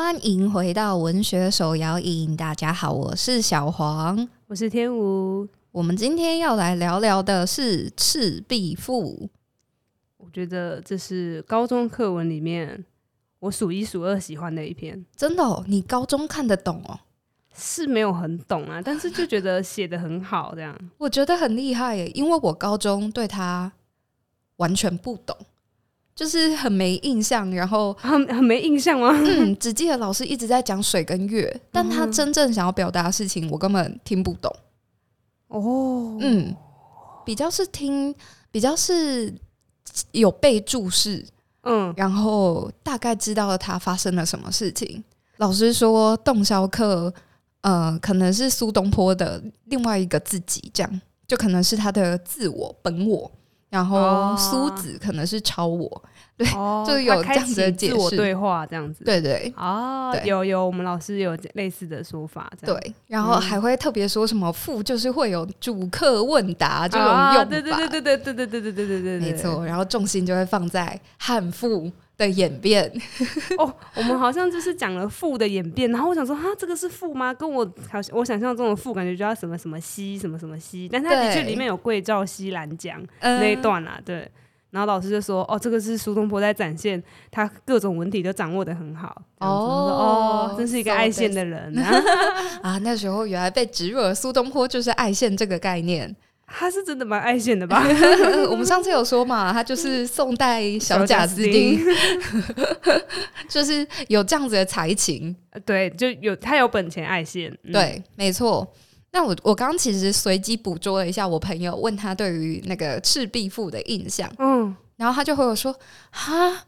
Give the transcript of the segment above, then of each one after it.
欢迎回到文学手摇影，大家好，我是小黄，我是天吴。我们今天要来聊聊的是《赤壁赋》。我觉得这是高中课文里面我数一数二喜欢的一篇。真的哦？你高中看得懂哦？是没有很懂啊，但是就觉得写得很好，这样。我觉得很厉害耶，因为我高中对他完全不懂。就是很没印象，然后 很很没印象吗？嗯，只记得老师一直在讲水跟月，但他真正想要表达的事情，我根本听不懂。哦，嗯，比较是听，比较是有被注释，嗯，然后大概知道了他发生了什么事情。老师说，洞箫客，呃，可能是苏东坡的另外一个自己，这样就可能是他的自我本我。然后苏子可能是抄我，哦、对，哦、就有这样子的解释，自我对话这样子，对对哦，对。有有，我们老师有类似的说法，对，然后还会特别说什么父就是会有主客问答这种用法，对对对对对对对对对对对对，没错，然后重心就会放在汉赋的演变哦，我们好像就是讲了赋的演变，然后我想说，哈，这个是赋吗？跟我好像我想象中的赋感觉就要什么什么西什么什么西，但它的确里面有桂照西兰桨那一段啊，对。然后老师就说，哦，这个是苏东坡在展现他各种文体都掌握的很好。哦哦，真是一个爱现的人 啊！那时候原来被植入了苏东坡就是爱现这个概念。他是真的蛮爱现的吧？我们上次有说嘛，他就是宋代小贾斯汀，就是有这样子的才情。对，就有他有本钱爱现。嗯、对，没错。那我我刚刚其实随机捕捉了一下我朋友问他对于那个《赤壁赋》的印象，嗯，然后他就回我说：“哈，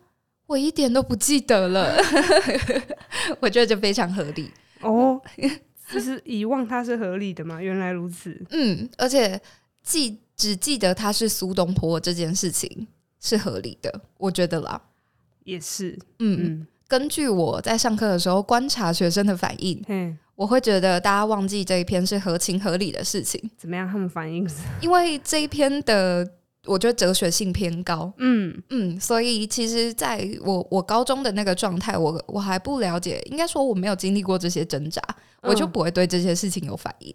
我一点都不记得了。”我觉得就非常合理哦。其实遗忘它是合理的吗？原来如此。嗯，而且。记只记得他是苏东坡这件事情是合理的，我觉得啦，也是。嗯，嗯，根据我在上课的时候观察学生的反应，嗯我会觉得大家忘记这一篇是合情合理的事情。怎么样？他们反应？因为这一篇的我觉得哲学性偏高。嗯嗯，所以其实在我我高中的那个状态，我我还不了解，应该说我没有经历过这些挣扎，嗯、我就不会对这些事情有反应。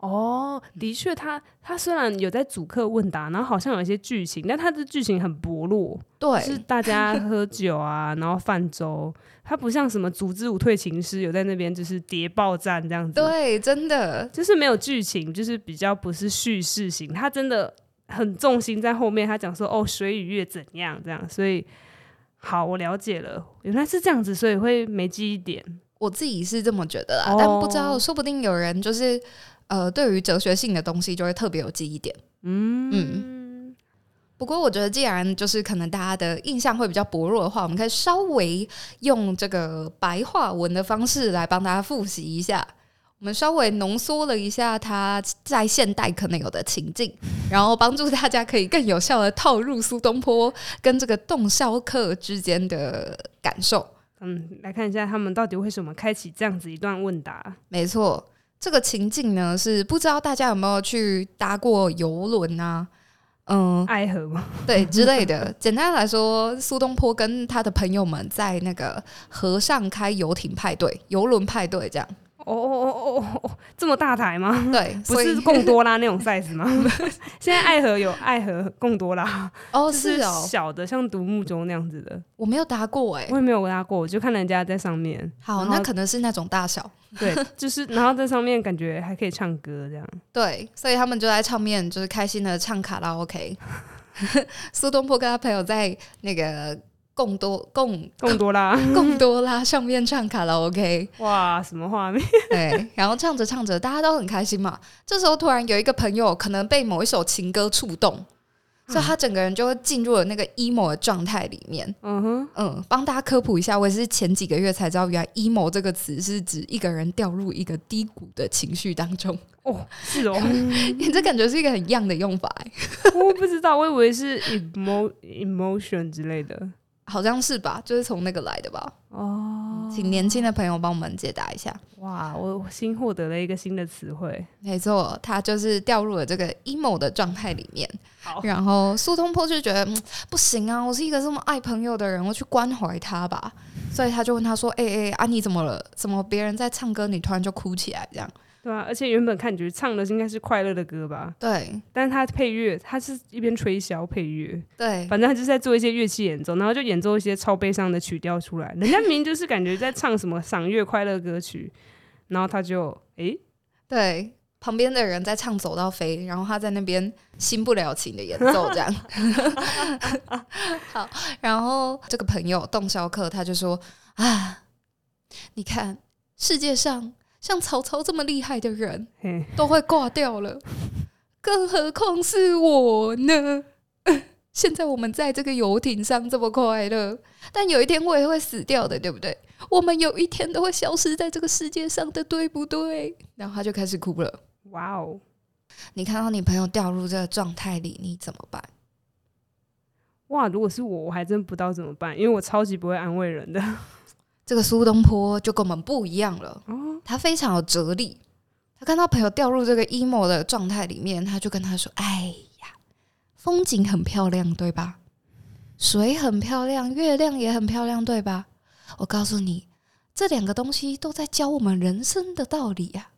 哦，的确，他他虽然有在主客问答，然后好像有一些剧情，但他的剧情很薄弱，对，是大家喝酒啊，然后泛舟，他不像什么竹之舞退情师有在那边就是谍报战这样子，对，真的。就是没有剧情，就是比较不是叙事型，他真的很重心在后面，他讲说哦，水与月怎样这样，所以好，我了解了，原来是这样子，所以会没记忆点，我自己是这么觉得啦，哦、但不知道，说不定有人就是。呃，对于哲学性的东西，就会特别有记忆点。嗯嗯。不过，我觉得既然就是可能大家的印象会比较薄弱的话，我们可以稍微用这个白话文的方式来帮大家复习一下。我们稍微浓缩了一下他在现代可能有的情境，然后帮助大家可以更有效的套入苏东坡跟这个洞箫客之间的感受。嗯，来看一下他们到底为什么开启这样子一段问答。没错。这个情境呢，是不知道大家有没有去搭过游轮啊？嗯，爱河吗？对，之类的。简单来说，苏东坡跟他的朋友们在那个河上开游艇派对、游轮派对这样。哦哦哦哦哦，这么大台吗？对，不是贡多拉那种 size 吗？现在爱河有爱河贡多拉哦，是哦，小的像独木舟那样子的。我没有搭过哎，我也没有搭过，我就看人家在上面。好，那可能是那种大小。对，就是然后在上面感觉还可以唱歌这样。对，所以他们就在上面就是开心的唱卡拉 OK。苏东坡跟他朋友在那个。贡多贡贡多拉贡 多拉上面唱卡拉 OK，哇，什么画面？对，然后唱着唱着，大家都很开心嘛。这时候突然有一个朋友可能被某一首情歌触动，嗯、所以他整个人就会进入了那个 emo 的状态里面。嗯哼，嗯，帮大家科普一下，我也是前几个月才知道，原来 emo 这个词是指一个人掉入一个低谷的情绪当中。哦，是哦，你 这感觉是一个很 young 的用法。我不知道，我以为是 emo emotion 之类的。好像是吧，就是从那个来的吧。哦，请年轻的朋友帮我们解答一下。哇，我新获得了一个新的词汇。没错，他就是掉入了这个 emo 的状态里面。好，然后苏东坡就觉得、嗯、不行啊，我是一个这么爱朋友的人，我去关怀他吧。所以他就问他说：“哎、欸、哎、欸、啊，你怎么了？怎么别人在唱歌，你突然就哭起来这样？”对啊，而且原本看觉得唱的应该是快乐的歌吧？对，但是他配乐，他是一边吹箫配乐，对，反正他就是在做一些乐器演奏，然后就演奏一些超悲伤的曲调出来。人家明明就是感觉在唱什么赏月快乐歌曲，然后他就哎，欸、对，旁边的人在唱走到飞，然后他在那边新不了情的演奏这样。好，然后这个朋友洞箫客他就说啊，你看世界上。像曹操这么厉害的人都会挂掉了，更何况是我呢？现在我们在这个游艇上这么快乐，但有一天我也会死掉的，对不对？我们有一天都会消失在这个世界上的，对不对？然后他就开始哭了。哇哦！你看到你朋友掉入这个状态里，你怎么办？哇！如果是我，我还真不知道怎么办，因为我超级不会安慰人的。这个苏东坡就跟我们不一样了，他非常有哲理。他看到朋友掉入这个 emo 的状态里面，他就跟他说：“哎呀，风景很漂亮，对吧？水很漂亮，月亮也很漂亮，对吧？我告诉你，这两个东西都在教我们人生的道理呀。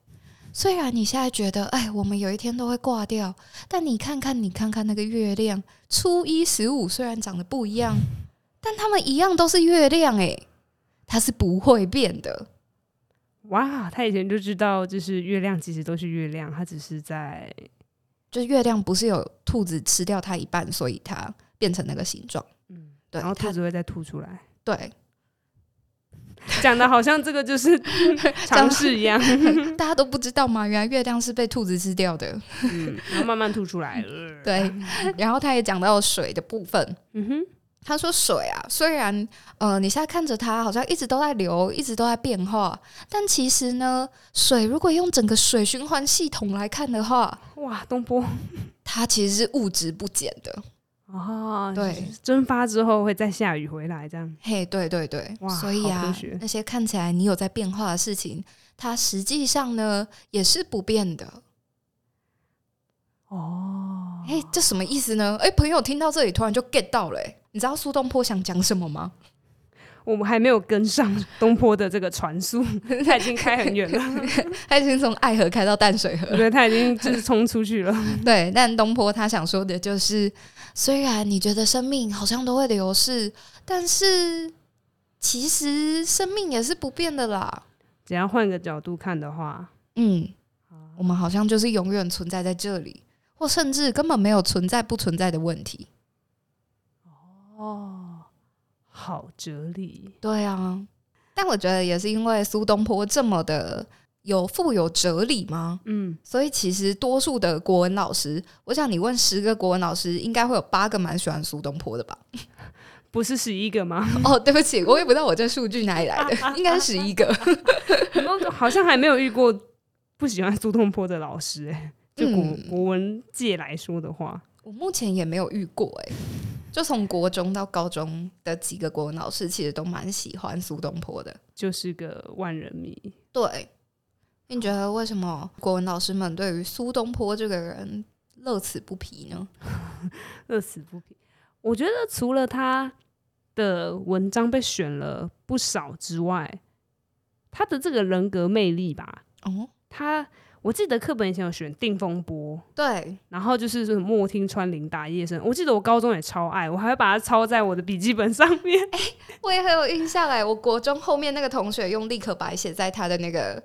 虽然你现在觉得，哎，我们有一天都会挂掉，但你看看，你看看那个月亮，初一十五虽然长得不一样，但他们一样都是月亮，哎。”它是不会变的，哇！他以前就知道，就是月亮其实都是月亮，他只是在，就是月亮不是有兔子吃掉它一半，所以它变成那个形状。嗯，对，然后兔子会再吐出来。对，讲的好像这个就是 常识一样，大家都不知道吗？原来月亮是被兔子吃掉的，嗯，然后慢慢吐出来。对，然后他也讲到水的部分，嗯哼。他说：“水啊，虽然呃，你现在看着它好像一直都在流，一直都在变化，但其实呢，水如果用整个水循环系统来看的话，哇，东坡，它其实是物质不减的哦。对，蒸发之后会再下雨回来，这样。嘿，对对对，哇，所以啊，那些看起来你有在变化的事情，它实际上呢也是不变的。哦，哎，这什么意思呢？哎，朋友听到这里突然就 get 到了，哎。”你知道苏东坡想讲什么吗？我们还没有跟上东坡的这个传速，他已经开很远了，他已经从爱河开到淡水河，对，他已经就是冲出去了。对，但东坡他想说的就是，虽然你觉得生命好像都会流逝，但是其实生命也是不变的啦。只要换个角度看的话，嗯，我们好像就是永远存在在这里，或甚至根本没有存在不存在的问题。哦，好哲理，对啊，但我觉得也是因为苏东坡这么的有富有哲理吗，嗯，所以其实多数的国文老师，我想你问十个国文老师，应该会有八个蛮喜欢苏东坡的吧？不是十一个吗？哦，对不起，我也不知道我这数据哪里来的，应该是十一个，好像还没有遇过不喜欢苏东坡的老师，哎，就国、嗯、国文界来说的话，我目前也没有遇过，哎。就从国中到高中的几个国文老师，其实都蛮喜欢苏东坡的，就是个万人迷。对，你觉得为什么国文老师们对于苏东坡这个人乐此不疲呢？乐此不疲，我觉得除了他的文章被选了不少之外，他的这个人格魅力吧。哦，他。我记得课本以前有选《定风波》，对，然后就是什么“莫听穿林打叶声”。我记得我高中也超爱，我还会把它抄在我的笔记本上面。哎、欸，我也很有印象哎，我国中后面那个同学用立可白写在他的那个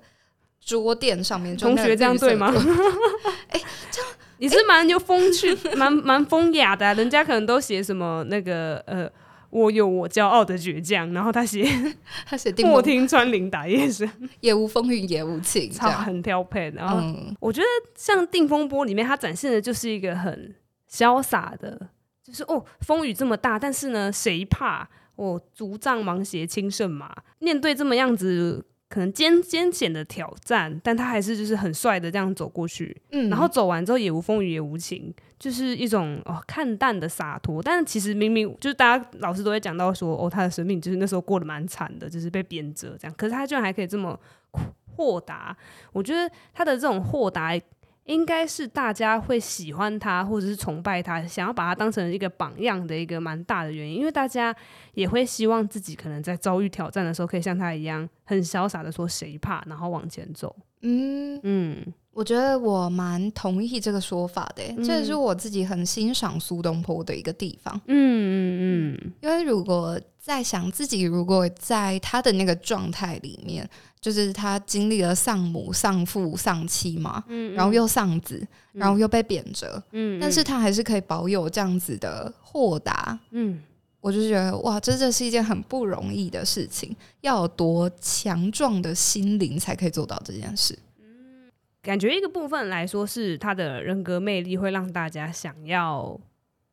桌垫上面。同学这样对吗？哎、欸，这样你是蛮有风趣、蛮蛮风雅的、啊。人家可能都写什么那个呃。我有我骄傲的倔强，然后他写 他写 莫听穿林打叶声，也无风韵也无晴，超很挑配。然后我觉得像《定风波》里面，他展现的就是一个很潇洒的，就是哦，风雨这么大，但是呢，谁怕？我竹杖芒鞋轻胜马，面对这么样子。可能艰艰险的挑战，但他还是就是很帅的这样走过去，嗯，然后走完之后也无风雨也无晴，就是一种哦看淡的洒脱。但是其实明明就是大家老师都会讲到说，哦，他的生命就是那时候过得蛮惨的，就是被贬谪这样，可是他居然还可以这么豁达。我觉得他的这种豁达，应该是大家会喜欢他，或者是崇拜他，想要把他当成一个榜样的一个蛮大的原因，因为大家也会希望自己可能在遭遇挑战的时候，可以像他一样很潇洒的说“谁怕”，然后往前走。嗯嗯，我觉得我蛮同意这个说法的，这也是我自己很欣赏苏东坡的一个地方。嗯嗯嗯，因为如果在想自己如果在他的那个状态里面。就是他经历了丧母、丧父、丧妻嘛，嗯嗯，然后又丧子，嗯、然后又被贬谪，嗯，嗯，但是他还是可以保有这样子的豁达，嗯，我就觉得哇，这这是一件很不容易的事情，要有多强壮的心灵才可以做到这件事。嗯，感觉一个部分来说是他的人格魅力会让大家想要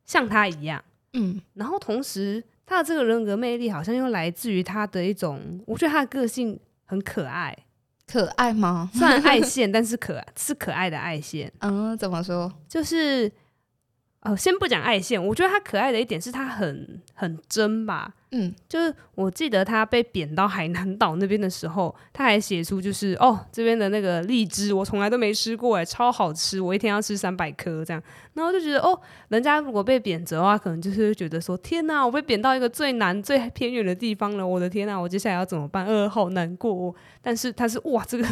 像他一样，嗯，然后同时他的这个人格魅力好像又来自于他的一种，我觉得他的个性。很可爱，可爱吗？虽然爱 线，但是可是可爱的爱线。嗯，怎么说？就是。哦，先不讲爱线，我觉得他可爱的一点是他很很真吧。嗯，就是我记得他被贬到海南岛那边的时候，他还写出就是哦，这边的那个荔枝我从来都没吃过，哎，超好吃，我一天要吃三百颗这样。然后就觉得哦，人家如果被贬谪的话，可能就是觉得说天哪，我被贬到一个最难最偏远的地方了，我的天哪，我接下来要怎么办？呃，好难过哦。但是他是哇，这个。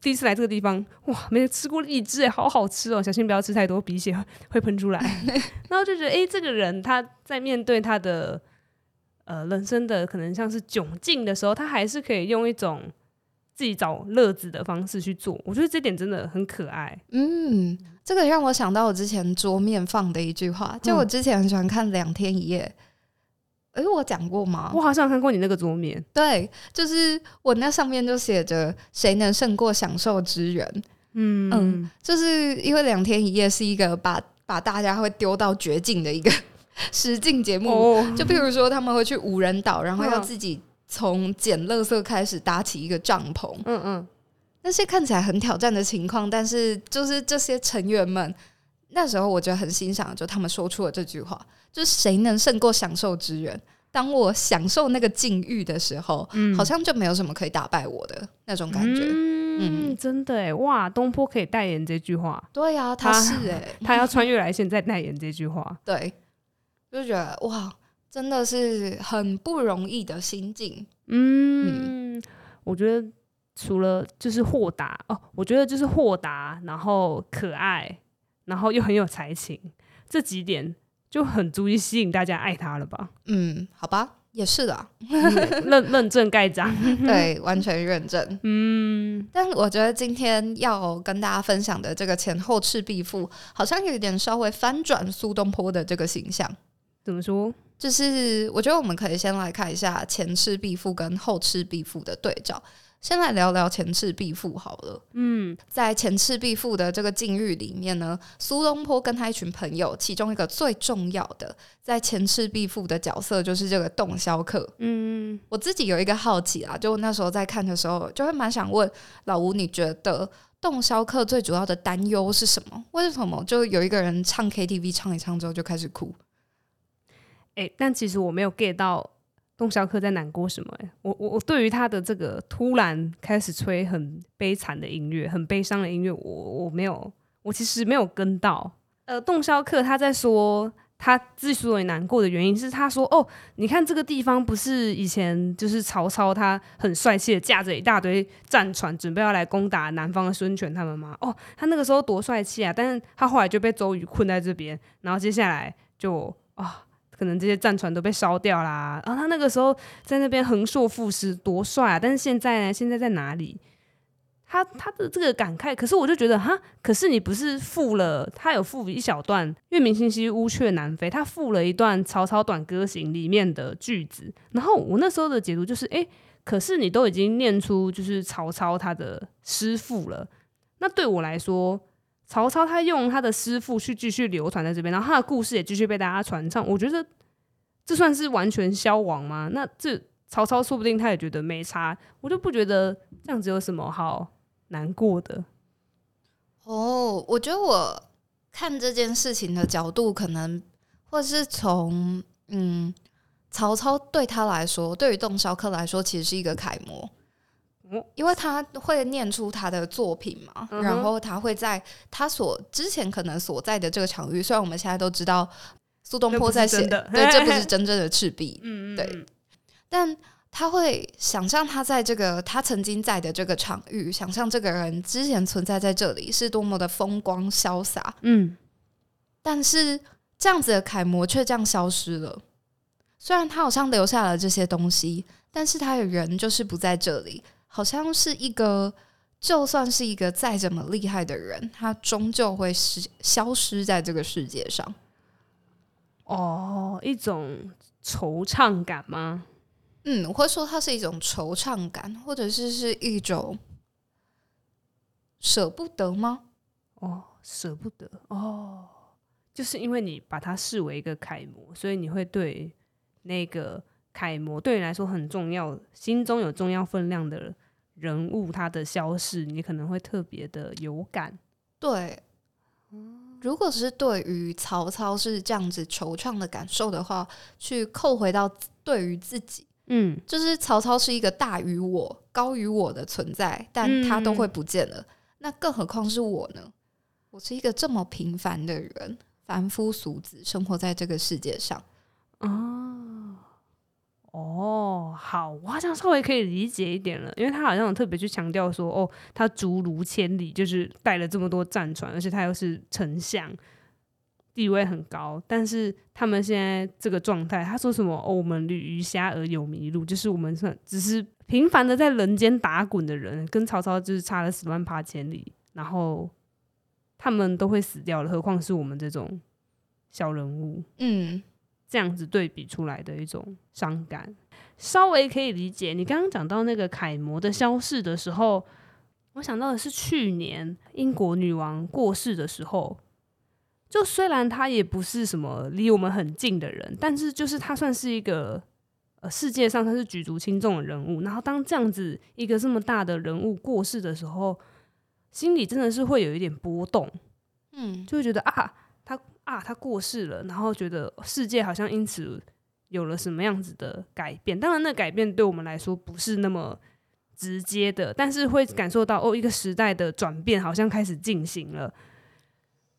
第一次来这个地方，哇，没有吃过荔枝诶，好好吃哦！小心不要吃太多，鼻血 会喷出来。然后就觉得，诶，这个人他在面对他的呃人生的可能像是窘境的时候，他还是可以用一种自己找乐子的方式去做。我觉得这点真的很可爱。嗯，这个让我想到我之前桌面放的一句话，就我之前很喜欢看《两天一夜》。哎，我讲过吗？我好像看过你那个桌面。对，就是我那上面就写着“谁能胜过享受之人”。嗯嗯，就是因为两天一夜是一个把把大家会丢到绝境的一个 实境节目。哦、就比如说他们会去无人岛，然后要自己从捡垃圾开始搭起一个帐篷。嗯嗯，那些看起来很挑战的情况，但是就是这些成员们那时候我觉得很欣赏，就他们说出了这句话。就是谁能胜过享受之人？当我享受那个境遇的时候，嗯，好像就没有什么可以打败我的那种感觉。嗯，嗯真的哎，哇，东坡可以代言这句话。对呀，啊，他是哎，他要穿越来现在代言这句话。对，就觉得哇，真的是很不容易的心境。嗯，嗯我觉得除了就是豁达哦，我觉得就是豁达，然后可爱，然后又很有才情，这几点。就很足以吸引大家爱他了吧？嗯，好吧，也是的，认认证盖章，对，完全认证。嗯，但我觉得今天要跟大家分享的这个前后赤壁赋，好像有一点稍微翻转苏东坡的这个形象。怎么说？就是我觉得我们可以先来看一下前赤壁赋跟后赤壁赋的对照。先来聊聊前赤壁赋好了。嗯，在前赤壁赋的这个境遇里面呢，苏东坡跟他一群朋友，其中一个最重要的在前赤壁赋的角色就是这个洞箫客。嗯，我自己有一个好奇啊，就那时候在看的时候，就会蛮想问老吴，你觉得洞箫客最主要的担忧是什么？为什么就有一个人唱 KTV 唱一唱之后就开始哭？哎、欸，但其实我没有 get 到。洞箫客在难过什么？欸？我我我对于他的这个突然开始吹很悲惨的音乐，很悲伤的音乐，我我没有，我其实没有跟到。呃，洞箫客他在说他之所以难过的原因是，他说：“哦，你看这个地方不是以前就是曹操他很帅气的驾着一大堆战船准备要来攻打南方的孙权他们吗？哦，他那个时候多帅气啊！但是他后来就被周瑜困在这边，然后接下来就啊。”可能这些战船都被烧掉啦，然后他那个时候在那边横槊赋诗，多帅啊！但是现在呢？现在在哪里？他他的这个感慨，可是我就觉得哈，可是你不是赋了？他有赋一小段“月明星稀，乌鹊南飞”，他赋了一段《曹操短歌行》里面的句子。然后我那时候的解读就是，哎，可是你都已经念出就是曹操他的诗赋了，那对我来说。曹操他用他的诗赋去继续流传在这边，然后他的故事也继续被大家传唱。我觉得这算是完全消亡吗？那这曹操说不定他也觉得没差，我就不觉得这样子有什么好难过的。哦，我觉得我看这件事情的角度，可能或是从嗯，曹操对他来说，对于洞箫客来说，其实是一个楷模。因为他会念出他的作品嘛，嗯、然后他会在他所之前可能所在的这个场域，虽然我们现在都知道苏东坡在写的，对，这不是 真正的赤壁，嗯对，但他会想象他在这个他曾经在的这个场域，想象这个人之前存在在这里是多么的风光潇洒，嗯，但是这样子的楷模却这样消失了，虽然他好像留下了这些东西，但是他的人就是不在这里。好像是一个，就算是一个再怎么厉害的人，他终究会失消失在这个世界上。哦，一种惆怅感吗？嗯，我会说它是一种惆怅感，或者是是一种舍不得吗？哦，舍不得哦，就是因为你把它视为一个楷模，所以你会对那个。楷模对你来说很重要，心中有重要分量的人物，他的消逝，你可能会特别的有感。对，如果是对于曹操是这样子惆怅的感受的话，去扣回到对于自己，嗯，就是曹操是一个大于我、高于我的存在，但他都会不见了，嗯、那更何况是我呢？我是一个这么平凡的人，凡夫俗子，生活在这个世界上，哦。哦，好，我好像稍微可以理解一点了，因为他好像特别去强调说，哦，他逐鹿千里，就是带了这么多战船，而且他又是丞相，地位很高。但是他们现在这个状态，他说什么？哦，我们侣鱼虾而有麋鹿，就是我们算只是平凡的在人间打滚的人，跟曹操就是差了十万八千里，然后他们都会死掉了，何况是我们这种小人物？嗯。这样子对比出来的一种伤感，稍微可以理解。你刚刚讲到那个楷模的消逝的时候，我想到的是去年英国女王过世的时候。就虽然她也不是什么离我们很近的人，但是就是她算是一个呃世界上她是举足轻重的人物。然后当这样子一个这么大的人物过世的时候，心里真的是会有一点波动，嗯，就会觉得啊。啊，他过世了，然后觉得世界好像因此有了什么样子的改变。当然，那改变对我们来说不是那么直接的，但是会感受到哦，一个时代的转变好像开始进行了，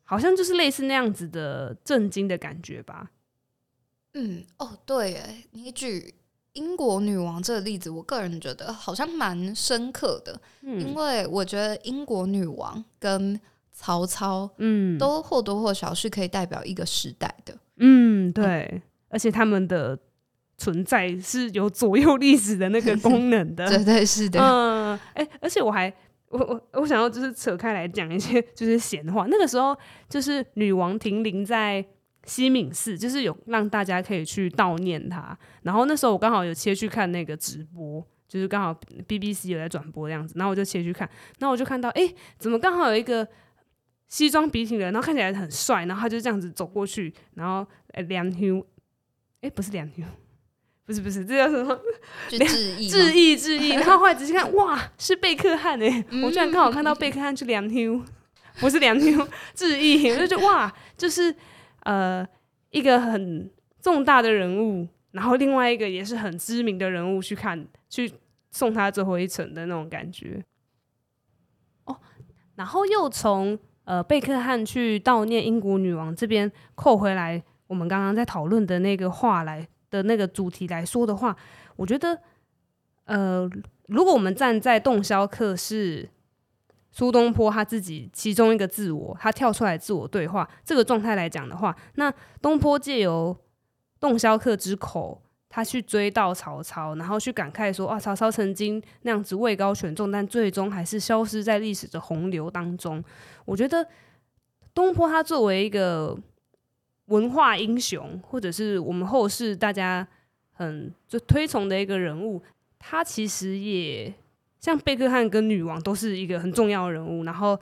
好像就是类似那样子的震惊的感觉吧。嗯，哦，对，哎，你举英国女王这个例子，我个人觉得好像蛮深刻的，嗯，因为我觉得英国女王跟曹操，嗯，都或多或少是可以代表一个时代的，嗯，对，嗯、而且他们的存在是有左右历史的那个功能的，对对是的，嗯，哎、欸，而且我还，我我我想要就是扯开来讲一些就是闲话，那个时候就是女王停灵在西敏寺，就是有让大家可以去悼念她，然后那时候我刚好有切去看那个直播，就是刚好 BBC 有在转播的样子，然后我就切去看，然后我就看到，哎、欸，怎么刚好有一个。西装笔挺的，然后看起来很帅，然后他就这样子走过去，然后诶，两条，哎，不是两条，不是不是，这叫什么？致意致意致意。然后后来仔细看，哇，是贝克汉哎！嗯、我居然刚好看到贝克汉去两条，不是两条致意，我就觉得哇，就是呃一个很重大的人物，然后另外一个也是很知名的人物去看，去送他最后一程的那种感觉。哦，然后又从。呃，贝克汉去悼念英国女王这边扣回来，我们刚刚在讨论的那个话来的那个主题来说的话，我觉得，呃，如果我们站在洞箫客是苏东坡他自己其中一个自我，他跳出来自我对话这个状态来讲的话，那东坡借由洞箫客之口。他去追悼曹操，然后去感慨说：“啊，曹操曾经那样子位高权重，但最终还是消失在历史的洪流当中。”我觉得东坡他作为一个文化英雄，或者是我们后世大家很就推崇的一个人物，他其实也像贝克汉跟女王都是一个很重要的人物。然后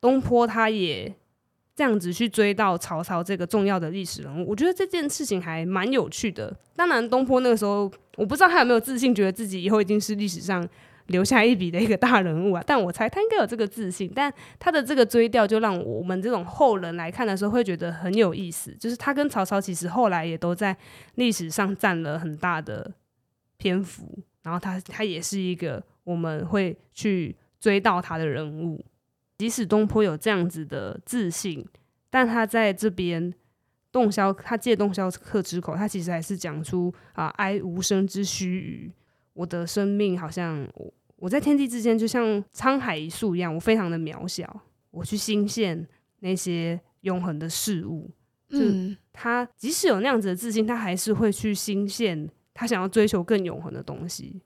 东坡他也。这样子去追到曹操这个重要的历史人物，我觉得这件事情还蛮有趣的。当然，东坡那个时候，我不知道他有没有自信，觉得自己以后已经是历史上留下一笔的一个大人物啊。但我猜他应该有这个自信。但他的这个追悼，就让我们这种后人来看的时候，会觉得很有意思。就是他跟曹操其实后来也都在历史上占了很大的篇幅，然后他他也是一个我们会去追到他的人物。即使东坡有这样子的自信，但他在这边洞箫，他借洞箫客之口，他其实还是讲出啊，哀吾生之须臾，我的生命好像我我在天地之间，就像沧海一粟一样，我非常的渺小，我去新现那些永恒的事物。嗯，他即使有那样子的自信，他还是会去新现他想要追求更永恒的东西。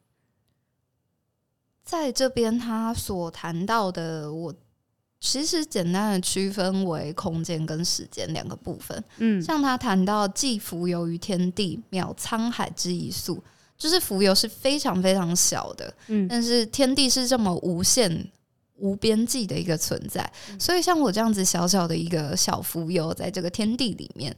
在这边，他所谈到的我。其实简单的区分为空间跟时间两个部分。嗯，像他谈到“寄蜉蝣于天地，渺沧海之一粟”，就是蜉蝣是非常非常小的，嗯，但是天地是这么无限、无边际的一个存在。嗯，所以像我这样子小小的一个小蜉蝣，在这个天地里面，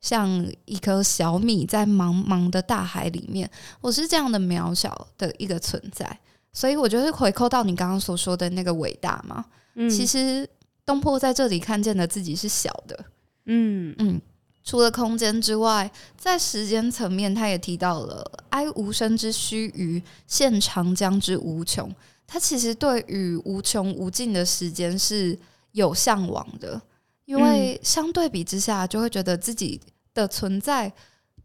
像一颗小米在茫茫的大海里面，我是这样的渺小的一个存在。所以我觉得回扣到你刚刚所说的那个伟大嘛。嗯、其实东坡在这里看见的自己是小的，嗯嗯。除了空间之外，在时间层面，他也提到了“哀吾生之须臾，羡长江之无穷”。他其实对于无穷无尽的时间是有向往的，因为相对比之下，就会觉得自己的存在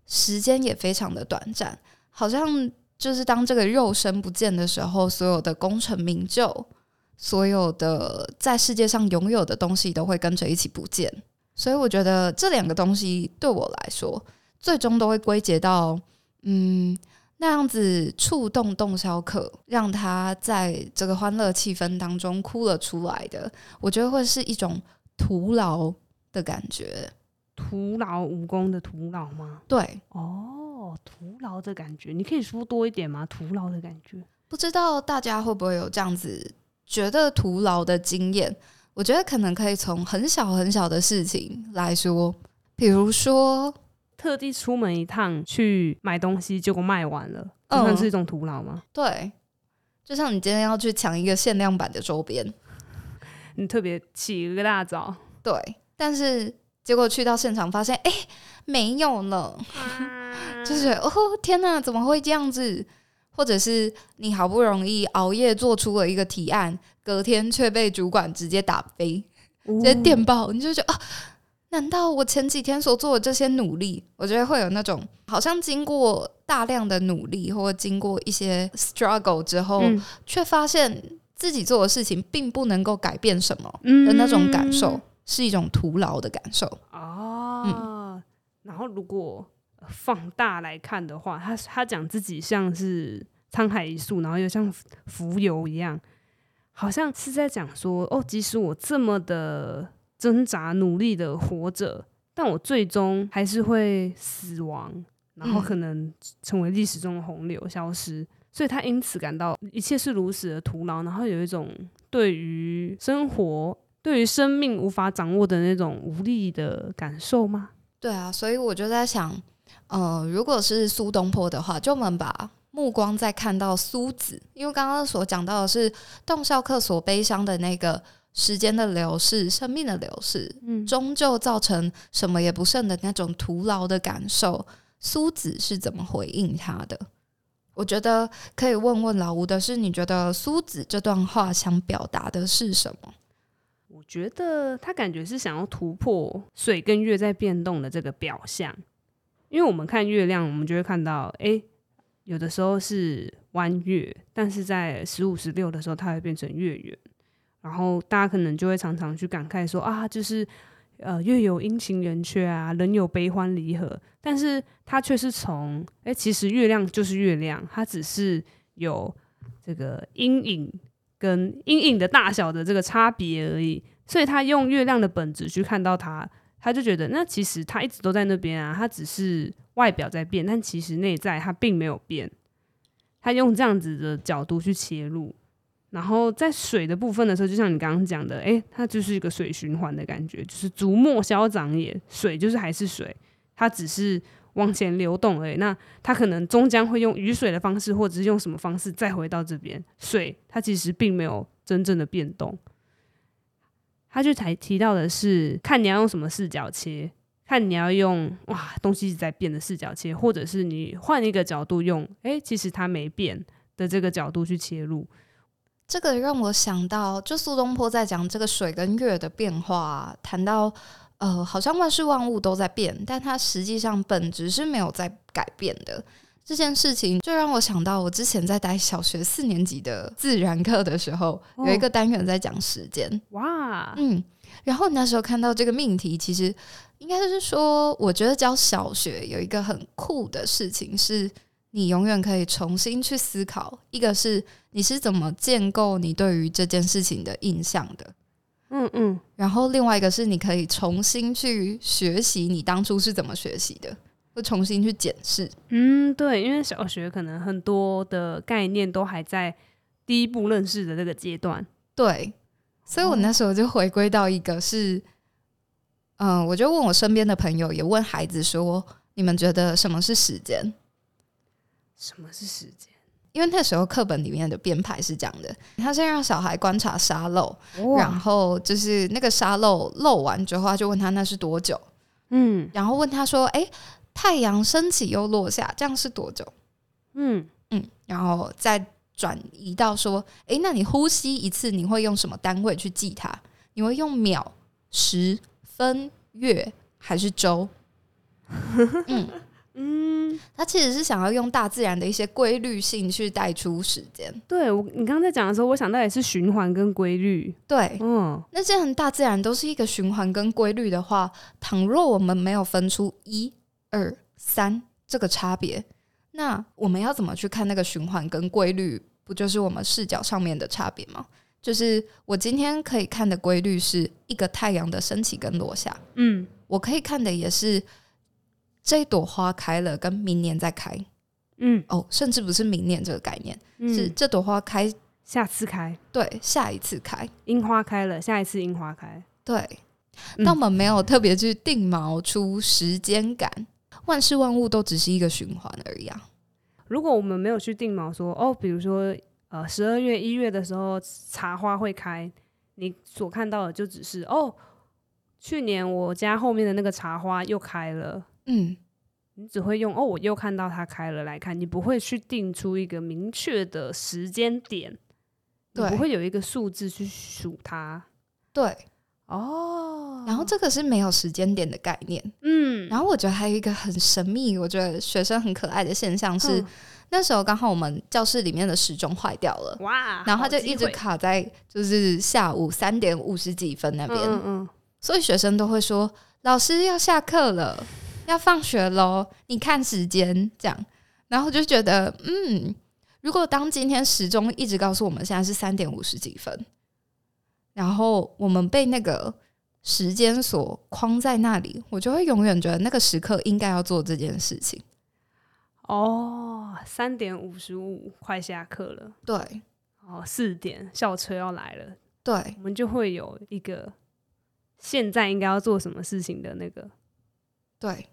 时间也非常的短暂，好像就是当这个肉身不见的时候，所有的功成名就。所有的在世界上拥有的东西都会跟着一起不见，所以我觉得这两个东西对我来说，最终都会归结到，嗯，那样子触动洞箫客，让他在这个欢乐气氛当中哭了出来的，我觉得会是一种徒劳的感觉，徒劳无功的徒劳吗？对，哦，徒劳的感觉，你可以说多一点吗？徒劳的感觉，不知道大家会不会有这样子。觉得徒劳的经验，我觉得可能可以从很小很小的事情来说，比如说特地出门一趟去买东西，结果卖完了，这算是一种徒劳吗？嗯，对，就像你今天要去抢一个限量版的周边，你特别起一个大早，对，但是结果去到现场发现，哎，没有了，就是哦天哪，怎么会这样子？或者是你好不容易熬夜做出了一个提案，隔天却被主管直接打飞，直接电报，你就觉得啊，难道我前几天所做的这些努力，我觉得会有那种好像经过大量的努力，或经过一些 struggle 之后，却发现自己做的事情并不能够改变什么的那种感受，是一种徒劳的感受哦。嗯，然后如果。放大来看的话，他他讲自己像是沧海一粟，然后又像浮游一样，好像是在讲说，哦，即使我这么的挣扎努力的活着，但我最终还是会死亡，然后可能成为历史中的洪流，消失。所以他因此感到一切是如此的徒劳，然后有一种对于生活、对于生命无法掌握的那种无力的感受吗？对啊，所以我就在想。呃，如果是苏东坡的话，就我们把目光再看到苏子，因为刚刚所讲到的是洞箫客所悲伤的那个时间的流逝、生命的流逝，嗯，终究造成什么也不剩的那种徒劳的感受。苏子是怎么回应他的？我觉得可以问问老吴的是，你觉得苏子这段话想表达的是什么？我觉得他感觉是想要突破水跟月在变动的这个表象。因为我们看月亮，我们就会看到，哎，有的时候是弯月，但是在十五、十六的时候，它会变成月圆。然后大家可能就会常常去感慨说啊，就是呃，月有阴晴圆缺啊，人有悲欢离合。但是它却是从，哎，其实月亮就是月亮，它只是有这个阴影跟阴影的大小的这个差别而已。所以他用月亮的本质去看到它。他就觉得，那其实他一直都在那边啊，他只是外表在变，但其实内在他并没有变。他用这样子的角度去切入，然后在水的部分的时候，就像你刚刚讲的，诶，它就是一个水循环的感觉，就是竹末消长也，水就是还是水，它只是往前流动而已。那它可能终将会用雨水的方式，或者是用什么方式再回到这边。水它其实并没有真正的变动。他就才提到的是，看你要用什么视角切，看你要用哇东西一直在变的视角切，或者是你换一个角度用，诶，其实它没变，的这个角度去切入。这个让我想到，就苏东坡在讲这个水跟月的变化，谈到呃，好像万事万物都在变，但它实际上本质是没有在改变的。这件事情就让我想到，我之前在带小学四年级的自然课的时候，哦、有一个单元在讲时间。哇，嗯，然后那时候看到这个命题，其实应该就是说，我觉得教小学有一个很酷的事情是。你永远可以重新去思考，一个是你是怎么建构你对于这件事情的印象的，嗯嗯，然后另外一个是你可以重新去学习你当初是怎么学习的，会重新去检视。嗯，对，因为小学可能很多的概念都还在第一步认识的这个阶段，对，所以我那时候就回归到一个是，嗯、呃，我就问我身边的朋友，也问孩子说，你们觉得什么是时间？什么是时间？因为那时候课本里面的编排是这样的：他先让小孩观察沙漏，然后就是那个沙漏漏完之后，他就问他那是多久？嗯，然后问他说：“哎，太阳升起又落下，这样是多久？”嗯嗯，然后再转移到说：“哎，那你呼吸一次，你会用什么单位去记它？你会用秒、时、分、月还是周？” 嗯。嗯，他其实是想要用大自然的一些规律性去带出时间。对，我，你刚刚在讲的时候，我想到也是循环跟规律。对，嗯，那既然大自然都是一个循环跟规律的话，倘若我们没有分出一、二、三这个差别，那我们要怎么去看那个循环跟规律？不就是我们视角上面的差别吗？就是我今天可以看的规律是一个太阳的升起跟落下。嗯，我可以看的也是。这一朵花开了，跟明年再开，嗯，哦，甚至不是明年这个概念，嗯、是这朵花开，下次开，对，下一次开，樱花开了，下一次樱花开，对。但我们没有特别去定锚出时间感，嗯、万事万物都只是一个循环而已啊。如果我们没有去定锚说，哦，比如说，呃，十二月、一月的时候茶花会开，你所看到的就只是，哦，去年我家后面的那个茶花又开了。嗯，你只会用哦，我又看到它开了来看，你不会去定出一个明确的时间点，对，你不会有一个数字去数它，对，哦，然后这个是没有时间点的概念，嗯，然后我觉得还有一个很神秘，我觉得学生很可爱的现象是，嗯、那时候刚好我们教室里面的时钟坏掉了，哇，然后他就一直卡在就是下午三点五十几分那边，嗯，嗯，所以学生都会说老师要下课了。要放学喽！你看时间这样，然后就觉得，嗯，如果当今天时钟一直告诉我们现在是三点五十几分，然后我们被那个时间所框在那里，我就会永远觉得那个时刻应该要做这件事情。哦，三点五十五，快下课了。对，哦，四点校车要来了。对，我们就会有一个现在应该要做什么事情的那个。对。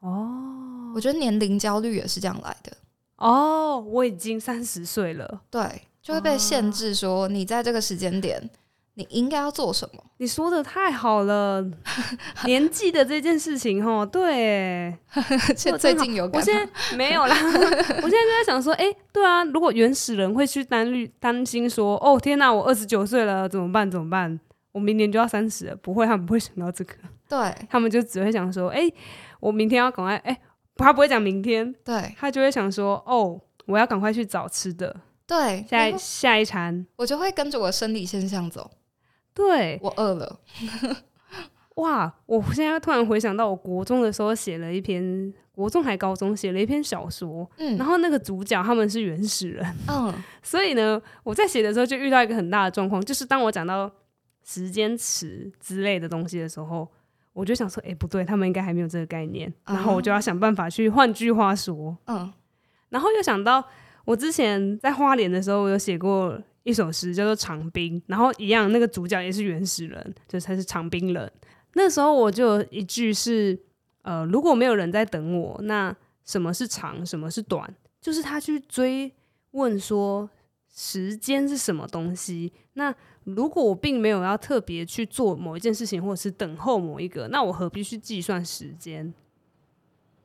哦，我觉得年龄焦虑也是这样来的。哦，我已经三十岁了，对，就会被限制说你在这个时间点你应该要做什么。你说的太好了，年纪的这件事情哦，对，最近有，我现在没有啦。我现在就在想说，哎、欸，对啊，如果原始人会去担虑担心说，哦天哪，我二十九岁了，怎么办？怎么办？我明年就要三十了，不会，他们不会想到这个，对他们就只会想说，哎、欸。我明天要赶快，哎、欸，他不会讲明天，对，他就会想说，哦，我要赶快去找吃的，对，下一下一餐，我就会跟着我生理现象走，对，我饿了，哇，我现在突然回想到，我国中的时候写了一篇，国中还高中写了一篇小说，嗯，然后那个主角他们是原始人，嗯，所以呢，我在写的时候就遇到一个很大的状况，就是当我讲到时间词之类的东西的时候。我就想说，哎、欸，不对，他们应该还没有这个概念，然后我就要想办法去。换句话说，嗯，然后又想到我之前在花莲的时候，我有写过一首诗，叫做《长滨》，然后一样，那个主角也是原始人，就是他是长滨人。那时候我就有一句是，呃，如果没有人在等我，那什么是长，什么是短？就是他去追问说，时间是什么东西？那如果我并没有要特别去做某一件事情，或者是等候某一个，那我何必去计算时间？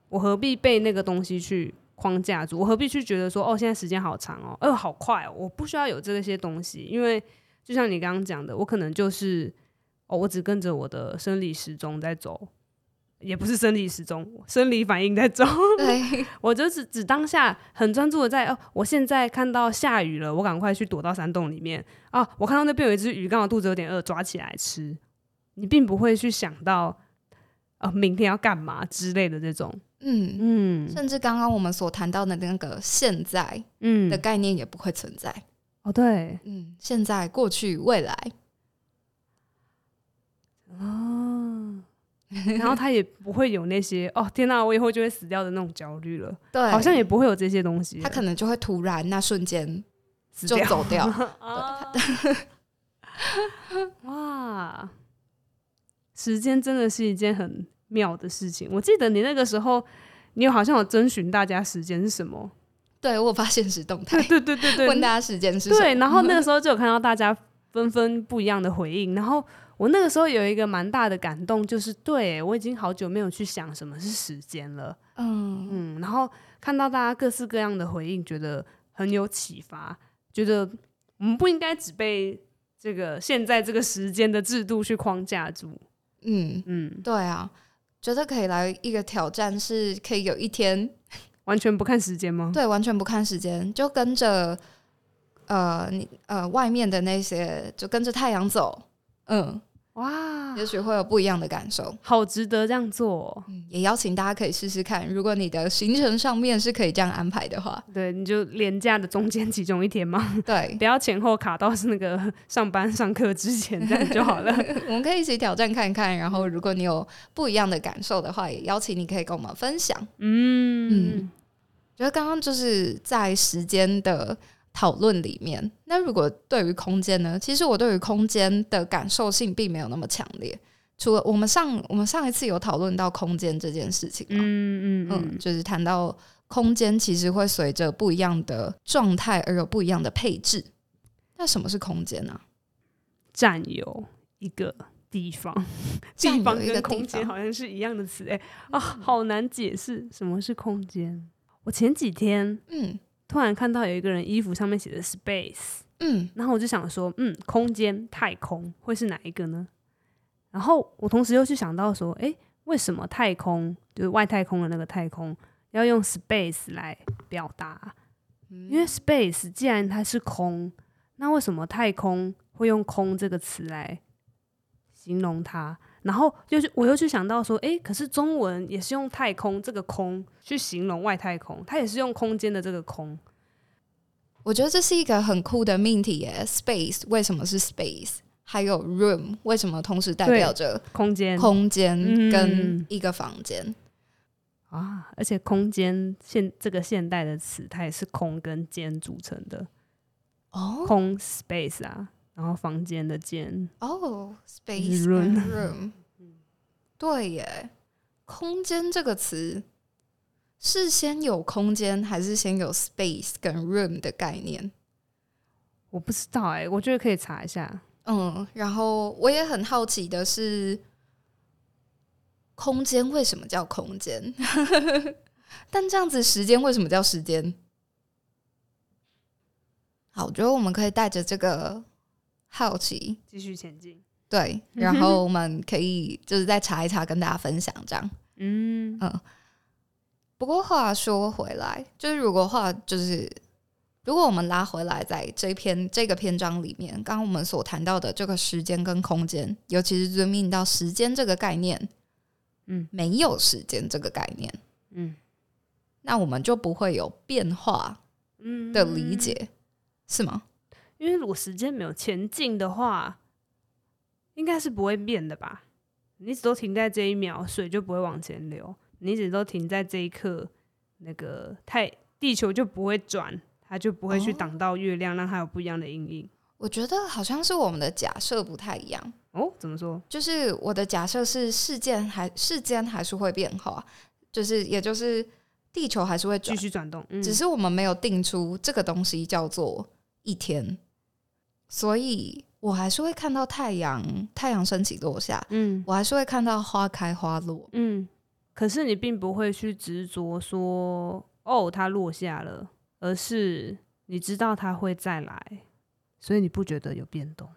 我何必被那个东西去框架住。我何必去觉得说，哦，现在时间好长哦，呃，好快哦，我不需要有这些东西，因为就像你刚刚讲的，我可能就是哦，我只跟着我的生理时钟在走。也不是生理时钟，生理反应在走。对，我就只只当下很专注的在哦，我现在看到下雨了，我赶快去躲到山洞里面啊！我看到那边有一只鱼，刚好肚子有点饿，抓起来吃。你并不会去想到呃，明天要干嘛之类的这种。嗯嗯，甚至刚刚我们所谈到的那个现在，嗯的概念也不会存在。嗯、哦，对，嗯，现在、过去、未来。哦。然后他也不会有那些哦，天哪，我以后就会死掉的那种焦虑了。对，好像也不会有这些东西。他可能就会突然那瞬间就走掉。对哇，时间真的是一件很妙的事情。我记得你那个时候，你有好像有征询大家时间是什么？对，我有发现实动态，对对对对，问大家时间是什么？对，然后那个时候就有看到大家纷纷不一样的回应，然后。我那个时候有一个蛮大的感动，就是对我已经好久没有去想什么是时间了，嗯嗯，然后看到大家各式各样的回应，觉得很有启发，觉得我们不应该只被这个现在这个时间的制度去框架住，嗯嗯，对啊，觉得可以来一个挑战，是可以有一天 完全不看时间吗？对，完全不看时间，就跟着呃你呃外面的那些，就跟着太阳走，嗯。哇，也许会有不一样的感受，好值得这样做。嗯，也邀请大家可以试试看，如果你的行程上面是可以这样安排的话，对，你就廉价的中间其中一天嘛，对，不要前后卡到是那个上班上课之前这样就好了。我们可以一起挑战看看，然后如果你有不一样的感受的话，也邀请你可以跟我们分享。嗯嗯，觉得刚刚就是在时间的。讨论里面，那如果对于空间呢？其实我对于空间的感受性并没有那么强烈。除了我们上我们上一次有讨论到空间这件事情嘛，嗯嗯嗯，就是谈到空间其实会随着不一样的状态而有不一样的配置。那什么是空间呢？占有一个地方，地方跟空间好像是一样的词哎啊，好难解释什么是空间。我前几天嗯。突然看到有一个人衣服上面写的 space，嗯，然后我就想说，嗯，空间、太空会是哪一个呢？然后我同时又去想到说，诶，为什么太空就是外太空的那个太空要用 space 来表达？因为 space 既然它是空，那为什么太空会用空这个词来形容它？然后就是我又去想到说，诶，可是中文也是用太空这个空去形容外太空，它也是用空间的这个空。我觉得这是一个很酷的命题耶，space 为什么是 space？还有 room 为什么同时代表着空间、空间跟一个房间、嗯、啊？而且空间现这个现代的词，它也是空跟间组成的哦，空 space 啊。然后房间的间哦、oh，space and room，对耶，空间这个词是先有空间还是先有 space 跟 room 的概念？我不知道哎，我觉得可以查一下。嗯，然后我也很好奇的是，空间为什么叫空间？但这样子，时间为什么叫时间？好，我觉得我们可以带着这个。好奇，继续前进。对，然后我们可以就是再查一查，跟大家分享这样。嗯嗯。不过话说回来，就是如果话就是，如果我们拉回来，在这篇这个篇章里面，刚刚我们所谈到的这个时间跟空间，尤其是遵命到时间这个概念，嗯，没有时间这个概念，嗯，那我们就不会有变化，嗯的理解，嗯、是吗？因为如果时间没有前进的话，应该是不会变的吧？你一直都停在这一秒，水就不会往前流；你一直都停在这一刻，那个太地球就不会转，它就不会去挡到月亮，让它有不一样的阴影。我觉得好像是我们的假设不太一样哦。怎么说？就是我的假设是事件还世间还是会变化，就是也就是地球还是会继续转动，嗯，只是我们没有定出这个东西叫做一天。所以我还是会看到太阳，太阳升起落下，嗯，我还是会看到花开花落，嗯。可是你并不会去执着说，哦，它落下了，而是你知道它会再来，所以你不觉得有变动？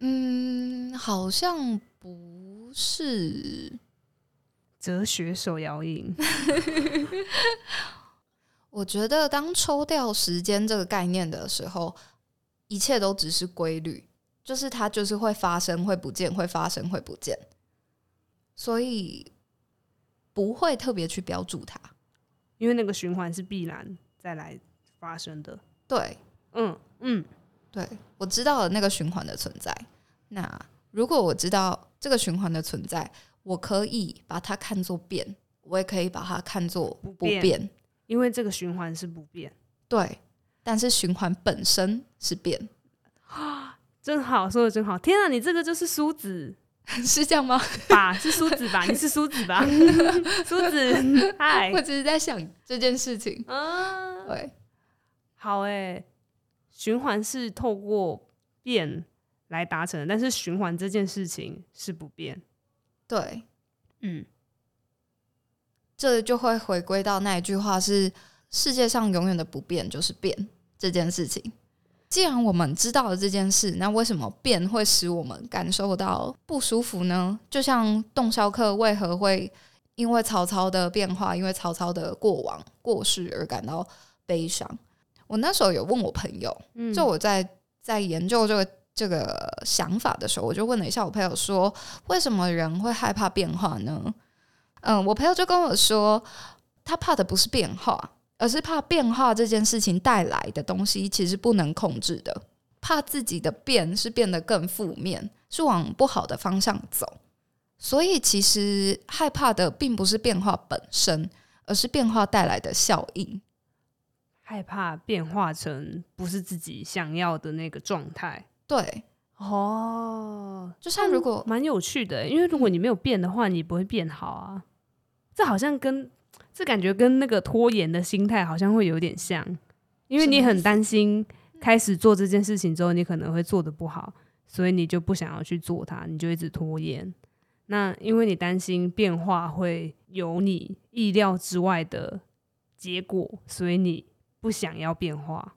嗯，好像不是。哲学手摇饮，我觉得当抽掉时间这个概念的时候，一切都只是规律，就是它就是会发生，会不见，会发生，会不见，所以不会特别去标注它，因为那个循环是必然再来发生的。对，嗯嗯，对，我知道了那个循环的存在。那如果我知道这个循环的存在，我可以把它看作变，我也可以把它看作不变，因为这个循环是不变。对，但是循环本身是变。啊，真好，说的真好！天啊，你这个就是梳子，是这样吗？吧，是梳子吧？你是梳子吧？梳子，嗨！我只是在想这件事情。啊，对，好诶，循环是透过变来达成的，但是循环这件事情是不变。对，嗯，这就会回归到那一句话是：世界上永远的不变就是变这件事情。既然我们知道了这件事，那为什么变会使我们感受到不舒服呢？就像洞箫客为何会因为曹操的变化，因为曹操的过往过世而感到悲伤？我那时候有问我朋友，就我在在研究这个。这个想法的时候，我就问了一下我朋友说：“为什么人会害怕变化呢？”嗯，我朋友就跟我说，他怕的不是变化，而是怕变化这件事情带来的东西其实不能控制的，怕自己的变是变得更负面，是往不好的方向走。所以，其实害怕的并不是变化本身，而是变化带来的效应。害怕变化成不是自己想要的那个状态。对哦，就像如果蛮有趣的，因为如果你没有变的话，你不会变好啊。这好像跟这感觉跟那个拖延的心态好像会有点像，因为你很担心开始做这件事情之后，你可能会做得不好，所以你就不想要去做它，你就一直拖延。那因为你担心变化会有你意料之外的结果，所以你不想要变化，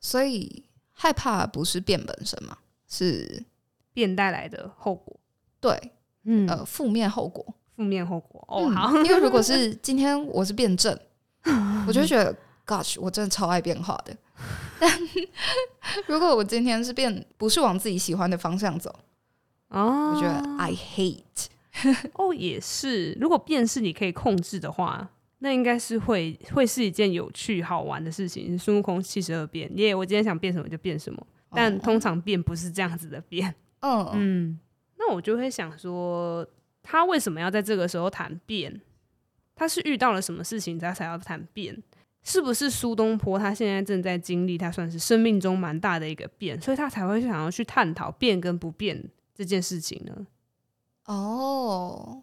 所以。害怕不是变本身嘛，是变带来的后果。对，嗯，呃，负面后果，负面后果。哦，好，因为如果是今天我是辩证，我就觉得，Gosh，我真的超爱变化的。但如果我今天是变，不是往自己喜欢的方向走，哦，我觉得 I hate。哦，也是，如果变是你可以控制的话。那应该是会会是一件有趣好玩的事情。孙悟空七十二变，耶！我今天想变什么就变什么，但通常变不是这样子的变。嗯嗯，那我就会想说，他为什么要在这个时候谈变？他是遇到了什么事情他才要谈变？是不是苏东坡他现在正在经历他算是生命中蛮大的一个变，所以他才会想要去探讨变跟不变这件事情呢？哦，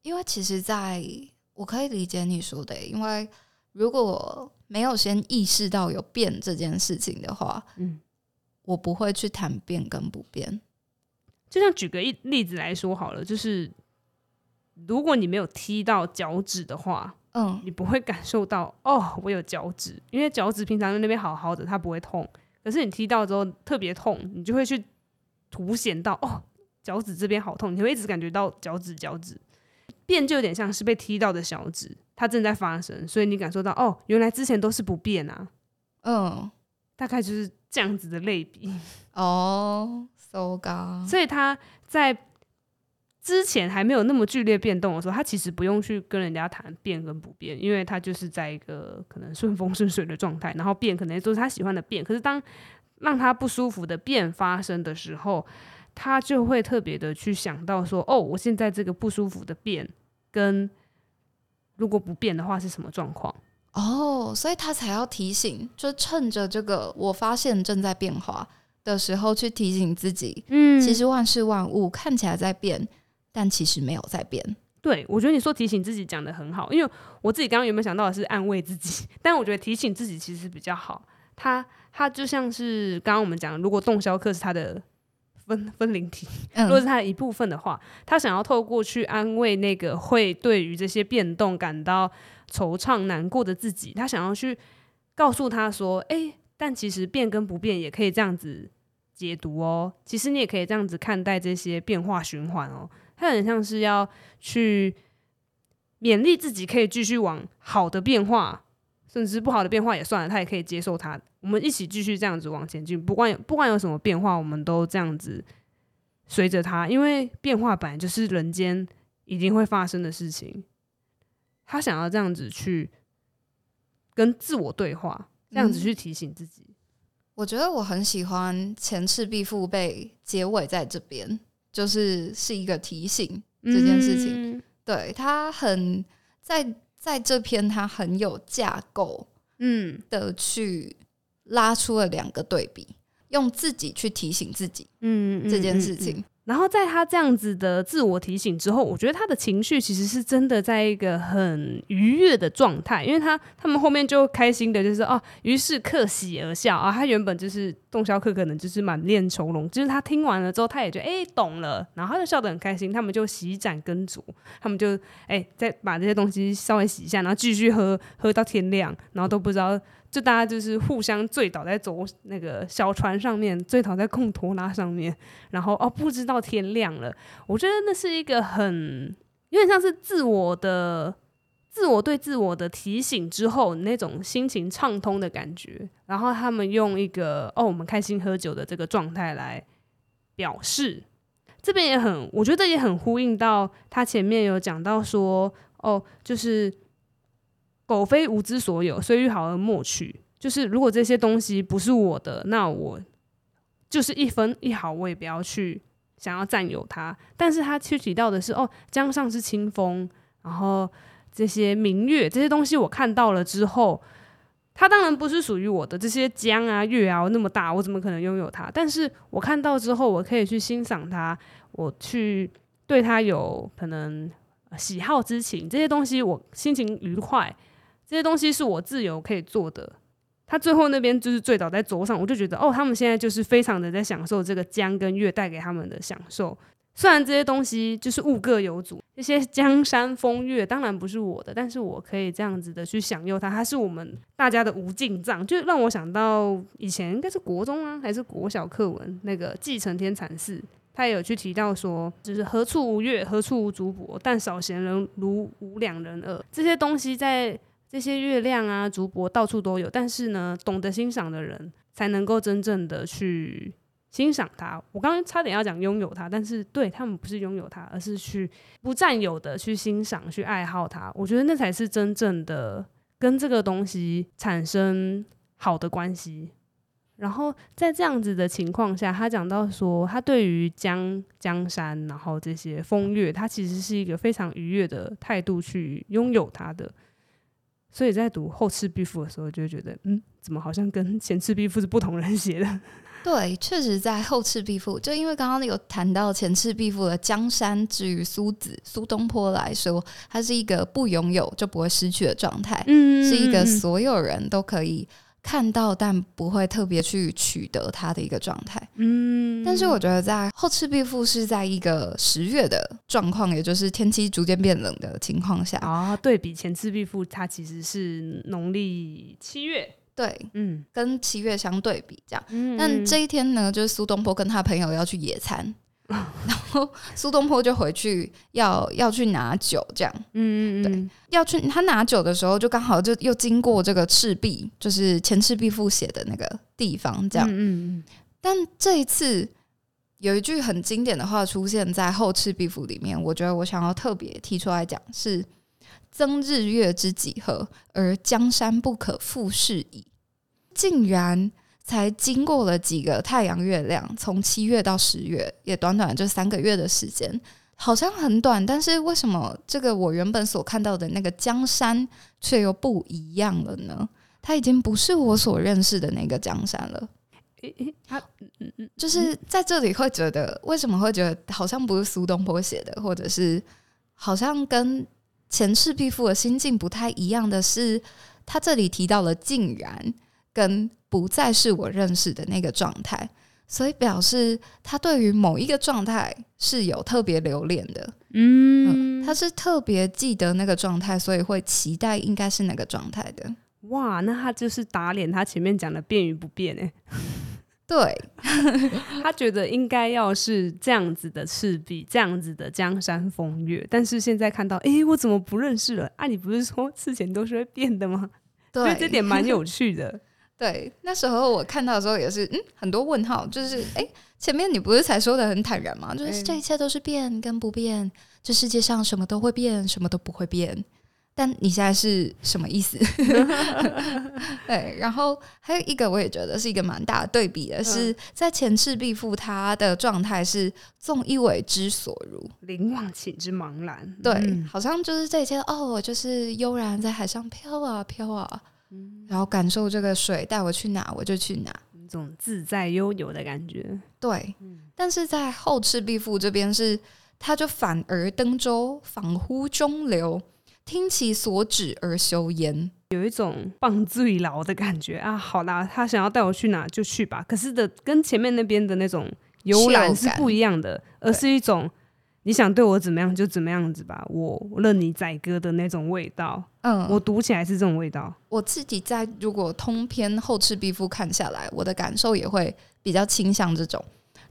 因为其实，在我可以理解你说的，因为如果没有先意识到有变这件事情的话，嗯，我不会去谈变跟不变。就像举个一例子来说好了，就是如果你没有踢到脚趾的话，嗯，你不会感受到哦，我有脚趾，因为脚趾平常在那边好好的，它不会痛。可是你踢到之后特别痛，你就会去凸显到哦，脚趾这边好痛，你会一直感觉到脚趾脚趾。变就有点像是被踢到的小指，它正在发生，所以你感受到哦，原来之前都是不变啊，嗯，大概就是这样子的类比。哦，so 所以他在之前还没有那么剧烈变动的时候，他其实不用去跟人家谈变跟不变，因为他就是在一个可能顺风顺水的状态，然后变可能都是他喜欢的变，可是当让他不舒服的变发生的时候。他就会特别的去想到说，哦，我现在这个不舒服的变，跟如果不变的话是什么状况？哦，所以他才要提醒，就趁着这个我发现正在变化的时候，去提醒自己，嗯，其实万事万物看起来在变，但其实没有在变。对，我觉得你说提醒自己讲的很好，因为我自己刚刚有没有想到的是安慰自己，但我觉得提醒自己其实比较好。他他就像是刚刚我们讲，如果动销课是他的。分分灵体，如果是他的一部分的话，他想要透过去安慰那个会对于这些变动感到惆怅、难过的自己，他想要去告诉他说：“哎、欸，但其实变跟不变也可以这样子解读哦。其实你也可以这样子看待这些变化循环哦。他很像是要去勉励自己，可以继续往好的变化，甚至不好的变化也算了，他也可以接受它。我们一起继续这样子往前进，不管有不管有什么变化，我们都这样子随着它，因为变化本来就是人间一定会发生的事情。”他想要这样子去跟自我对话，这样子去提醒自己。嗯，我觉得我很喜欢前赤壁赋被结尾在这边，就是是一个提醒这件事情。嗯，对，他很在在这篇，他很有架构，嗯的去拉出了两个对比，用自己去提醒自己，嗯这件事情。然后在他这样子的自我提醒之后，我觉得他的情绪其实是真的在一个很愉悦的状态，因为他他们后面就开心的，就是哦，于是客喜而笑啊。他原本就是洞箫客，可能就是满脸愁容，就是他听完了之后，他也觉得哎懂了，然后他就笑得很开心。他们就洗盏羹酌，他们就哎再把这些东西稍微洗一下，然后继续喝喝到天亮，然后都不知道。就大家就是互相醉倒在走那个小船上面，醉倒在贡托拉上面，然后哦，不知道天亮了。我觉得那是一个很有点像是自我的自我对自我的提醒之后那种心情畅通的感觉。然后他们用一个哦，我们开心喝酒的这个状态来表示，这边也很，我觉得也很呼应到他前面有讲到说哦，就是。苟非吾之所有，虽欲好而莫取。就是如果这些东西不是我的，那我就是一分一毫我也不要去想要占有它。但是他却提到的是，哦，江上是清风，然后这些明月这些东西我看到了之后，它当然不是属于我的。这些江啊月啊那么大，我怎么可能拥有它？但是我看到之后，我可以去欣赏它，我去对它有可能喜好之情。这些东西我心情愉快。这些东西是我自由可以做的。他最后那边就是醉倒在桌上，我就觉得哦，他们现在就是非常的在享受这个江跟月带给他们的享受。虽然这些东西就是物各有主，这些江山风月当然不是我的，但是我可以这样子的去享用它，它是我们大家的无尽藏，就让我想到以前应该是国中啊还是国小课文那个继承天禅寺，他也有去提到说，就是何处无月，何处无竹柏，但少闲人如吾两人耳。这些东西在。这些月亮啊、竹帛到处都有，但是呢，懂得欣赏的人才能够真正的去欣赏它。我刚刚差点要讲拥有它，但是对他们不是拥有它，而是去不占有的去欣赏、去爱好它。我觉得那才是真正的跟这个东西产生好的关系。然后在这样子的情况下，他讲到说，他对于江江山，然后这些风月，他其实是一个非常愉悦的态度去拥有它的。所以在读后赤壁赋的时候，就会觉得，嗯，怎么好像跟前赤壁赋是不同人写的？对，确实在后赤壁赋，就因为刚刚有谈到前赤壁赋的江山，至于苏子苏东坡来说，它是一个不拥有就不会失去的状态，嗯，是一个所有人都可以。看到，但不会特别去取得它的一个状态。嗯，但是我觉得在后赤壁赋是在一个十月的状况，也就是天气逐渐变冷的情况下啊。对比前赤壁赋，它其实是农历七月。对，嗯，跟七月相对比这样。嗯，但这一天呢，就是苏东坡跟他朋友要去野餐。然后苏东坡就回去要要去拿酒，这样，嗯嗯对，要去他拿酒的时候，就刚好就又经过这个赤壁，就是前赤壁赋写的那个地方，这样，嗯嗯。但这一次有一句很经典的话出现在后赤壁赋里面，我觉得我想要特别提出来讲，是“增日月之几何，而江山不可复是矣”，竟然。才经过了几个太阳月亮，从七月到十月，也短短这三个月的时间，好像很短，但是为什么这个我原本所看到的那个江山却又不一样了呢？它已经不是我所认识的那个江山了。诶诶，他嗯嗯，就是在这里会觉得，为什么会觉得好像不是苏东坡写的，或者是好像跟前赤壁赋的心境不太一样的是，他这里提到了竟然跟。不再是我认识的那个状态，所以表示他对于某一个状态是有特别留恋的。嗯，嗯，他是特别记得那个状态，所以会期待应该是那个状态的。哇，那他就是打脸他前面讲的变与不变哎。对，他觉得应该要是这样子的赤壁，这样子的江山风月，但是现在看到，哎，我怎么不认识了？啊，你不是说事情都是会变的吗？对，这点蛮有趣的。对，那时候我看到的时候也是，嗯，很多问号，就是，哎，前面你不是才说的很坦然吗？就是这一切都是变跟不变，这世界上什么都会变，什么都不会变。但你现在是什么意思？对，然后还有一个，我也觉得是一个蛮大的对比的，是在前赤壁赋，他的状态是纵一苇之所如，凌忘顷之茫然。对，嗯、好像就是这一切哦，就是悠然在海上飘啊飘啊，嗯、然后感受这个水带我去哪我就去哪，一种自在悠游的感觉。对，嗯、但是在后赤壁赋这边是，他就反而登舟，仿乎中流。听其所指而休焉，有一种放最牢的感觉啊！好啦，他想要带我去哪就去吧。可是的，跟前面那边的那种游览是不一样的，而是一种你想对我怎么样就怎么样子吧，我任你宰割的那种味道。嗯，我读起来是这种味道。我自己在如果通篇后赤壁赋看下来，我的感受也会比较倾向这种，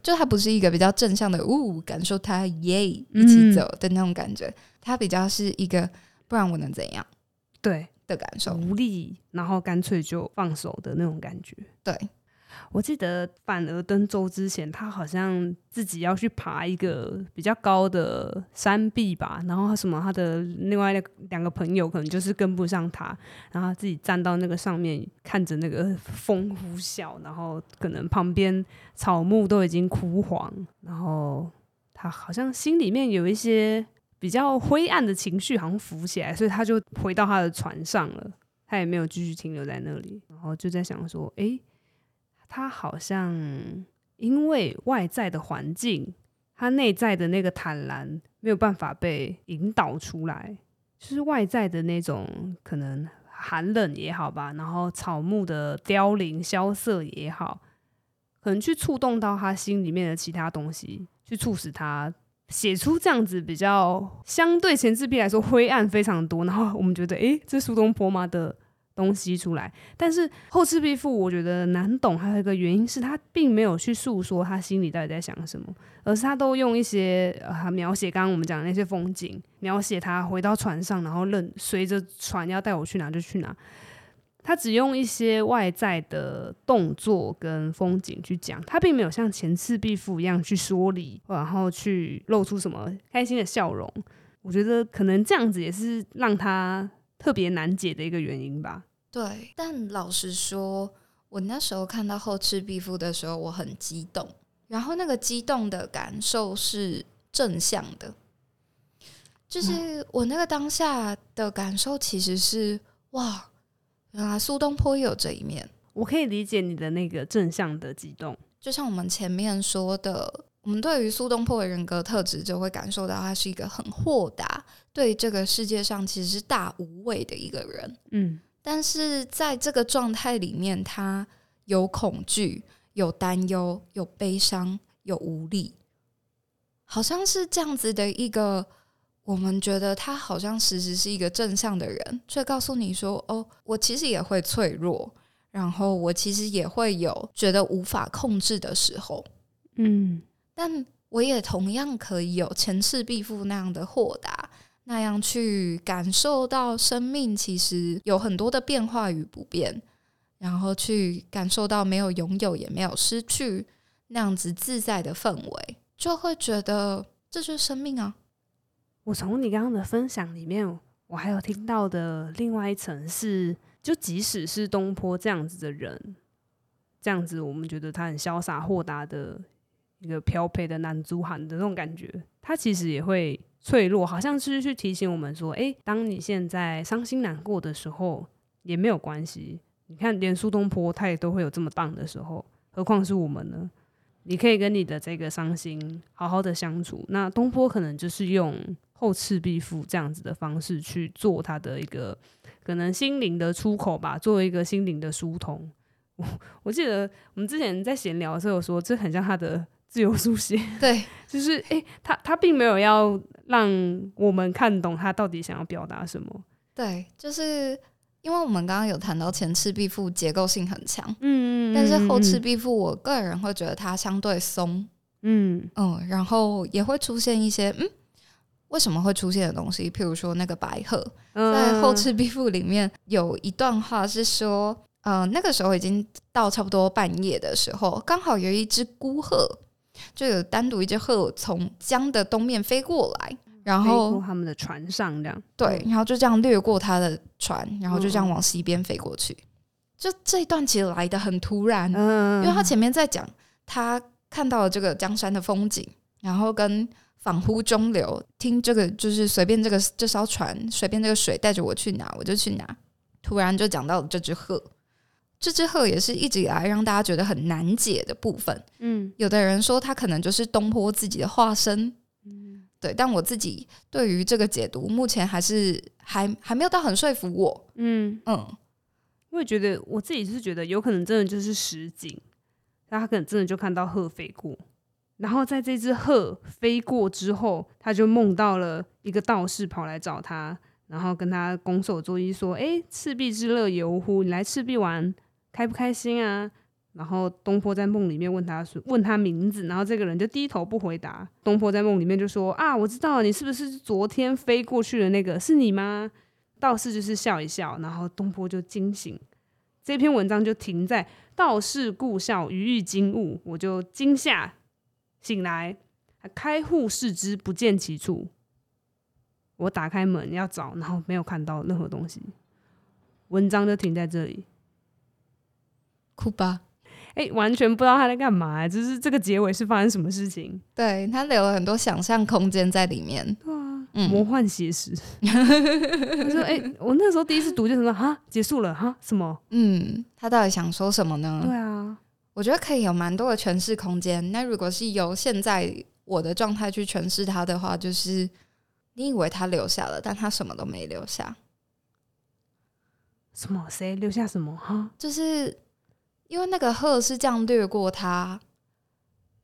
就它不是一个比较正向的，呜，感受它耶一起走的那种感觉，它比较是一个。不然我能怎样？对的感受，无力，然后干脆就放手的那种感觉。对，我记得反而登舟之前，他好像自己要去爬一个比较高的山壁吧，然后什么，他的另外两个朋友可能就是跟不上他，然后他自己站到那个上面，看着那个风呼啸，然后可能旁边草木都已经枯黄，然后他好像心里面有一些。比较灰暗的情绪好像浮起来，所以他就回到他的船上了。他也没有继续停留在那里，然后就在想说：“诶，他好像因为外在的环境，他内在的那个坦然没有办法被引导出来，就是外在的那种可能寒冷也好吧，然后草木的凋零萧瑟也好，可能去触动到他心里面的其他东西，去促使他。”写出这样子比较相对前置壁来说灰暗非常多，然后我们觉得诶，这是苏东坡吗的东西出来？但是后赤壁赋我觉得难懂，还有一个原因是他并没有去诉说他心里到底在想什么，而是他都用一些呃描写刚刚我们讲的那些风景，描写他回到船上，然后任随着船要带我去哪就去哪。他只用一些外在的动作跟风景去讲，他并没有像前赤壁赋一样去说理，然后去露出什么开心的笑容。我觉得可能这样子也是让他特别难解的一个原因吧。对，但老实说，我那时候看到后赤壁赋的时候，我很激动，然后那个激动的感受是正向的，就是我那个当下的感受其实是哇。啊，苏东坡也有这一面，我可以理解你的那个正向的激动。就像我们前面说的，我们对于苏东坡的人格特质，就会感受到他是一个很豁达，对这个世界上其实是大无畏的一个人。嗯，但是在这个状态里面，他有恐惧，有担忧，有悲伤，有无力，好像是这样子的一个。我们觉得他好像时时是一个正向的人，却告诉你说：“哦，我其实也会脆弱，然后我其实也会有觉得无法控制的时候，嗯，但我也同样可以有前赤壁赋那样的豁达，那样去感受到生命其实有很多的变化与不变，然后去感受到没有拥有也没有失去那样子自在的氛围，就会觉得这就是生命啊。”我从你刚刚的分享里面，我还有听到的另外一层是，就即使是东坡这样子的人，这样子我们觉得他很潇洒豁达的一个飘配的男子汉的那种感觉，他其实也会脆弱，好像是去提醒我们说，哎、当你现在伤心难过的时候也没有关系。你看，连苏东坡他也都会有这么棒的时候，何况是我们呢？你可以跟你的这个伤心好好的相处。那东坡可能就是用后赤壁赋这样子的方式去做他的一个可能心灵的出口吧，作为一个心灵的疏通。我 我记得我们之前在闲聊的时候说，这很像他的自由书写。对，就是诶、欸，他他并没有要让我们看懂他到底想要表达什么。对，就是因为我们刚刚有谈到前赤壁赋结构性很强，嗯，但是后赤壁赋，我个人会觉得它相对松，嗯嗯，然后也会出现一些嗯。为什么会出现的东西？譬如说那个白鹤，在《后赤壁赋》里面有一段话是说，呃，那个时候已经到差不多半夜的时候，刚好有一只孤鹤，就有单独一只鹤从江的东面飞过来，然后他们的船上这样，对，然后就这样掠过他的船，然后就这样往西边飞过去。嗯、就这一段其实来的很突然，嗯，因为他前面在讲他看到了这个江山的风景，然后跟。仿佛中流，听这个就是随便这个这艘船，随便这个水带着我去哪我就去哪。突然就讲到了这只鹤，这只鹤也是一直以来让大家觉得很难解的部分。嗯，有的人说他可能就是东坡自己的化身。嗯，对，但我自己对于这个解读，目前还是还还没有到很说服我。嗯嗯，我也觉得我自己是觉得有可能真的就是实景，那他可能真的就看到鹤飞过。然后在这只鹤飞过之后，他就梦到了一个道士跑来找他，然后跟他拱手作揖说：“哎，赤壁之乐游乎？你来赤壁玩，开不开心啊？”然后东坡在梦里面问他说：“问他名字。”然后这个人就低头不回答。东坡在梦里面就说：“啊，我知道你是不是昨天飞过去的那个？是你吗？”道士就是笑一笑，然后东坡就惊醒。这篇文章就停在“道士故笑，余欲惊悟”，我就惊吓。醒来，开户视之，不见其处。我打开门要找，然后没有看到任何东西。文章就停在这里，哭吧。哎、欸，完全不知道他在干嘛，就是这个结尾是发生什么事情？对，他留了很多想象空间在里面。对啊，嗯、魔幻写实。他说：“哎、欸，我那时候第一次读就什么哈，结束了哈，什么？嗯，他到底想说什么呢？”对啊。我觉得可以有蛮多的诠释空间。那如果是由现在我的状态去诠释他的话，就是你以为他留下了，但他什么都没留下。什么？谁留下什么？哈，就是因为那个鹤是这样掠过他，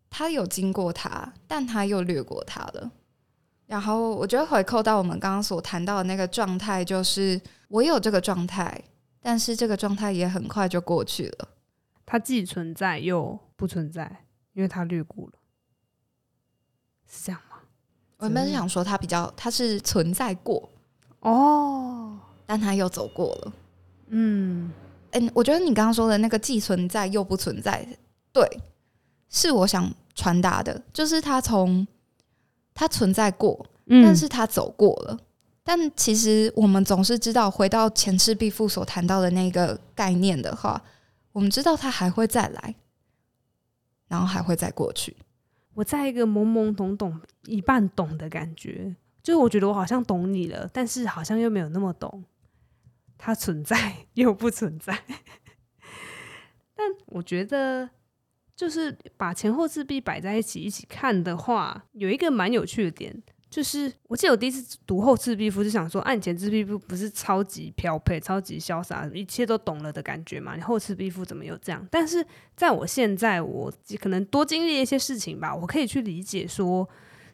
他有经过他，但他又掠过他了。然后我觉得回扣到我们刚刚所谈到的那个状态，就是我有这个状态，但是这个状态也很快就过去了。它既存在又不存在，因为它掠过了，是这样吗？我原本是想说它比较，它是存在过哦，但它又走过了。嗯，哎、欸，我觉得你刚刚说的那个既存在又不存在，对，是我想传达的，就是它从它存在过，但是它走过了。嗯、但其实我们总是知道，回到前赤壁赋所谈到的那个概念的话。我们知道他还会再来，然后还会再过去。我在一个懵懵懂懂、一半懂的感觉，就是我觉得我好像懂你了，但是好像又没有那么懂。它存在 又不存在，但我觉得就是把前后赤壁摆在一起一起看的话，有一个蛮有趣的点。就是我记得我第一次读后赤壁赋，就想说，啊，前赤壁赋不是超级飘配、超级潇洒，一切都懂了的感觉嘛？你后赤壁赋怎么有这样？但是在我现在，我可能多经历一些事情吧，我可以去理解说，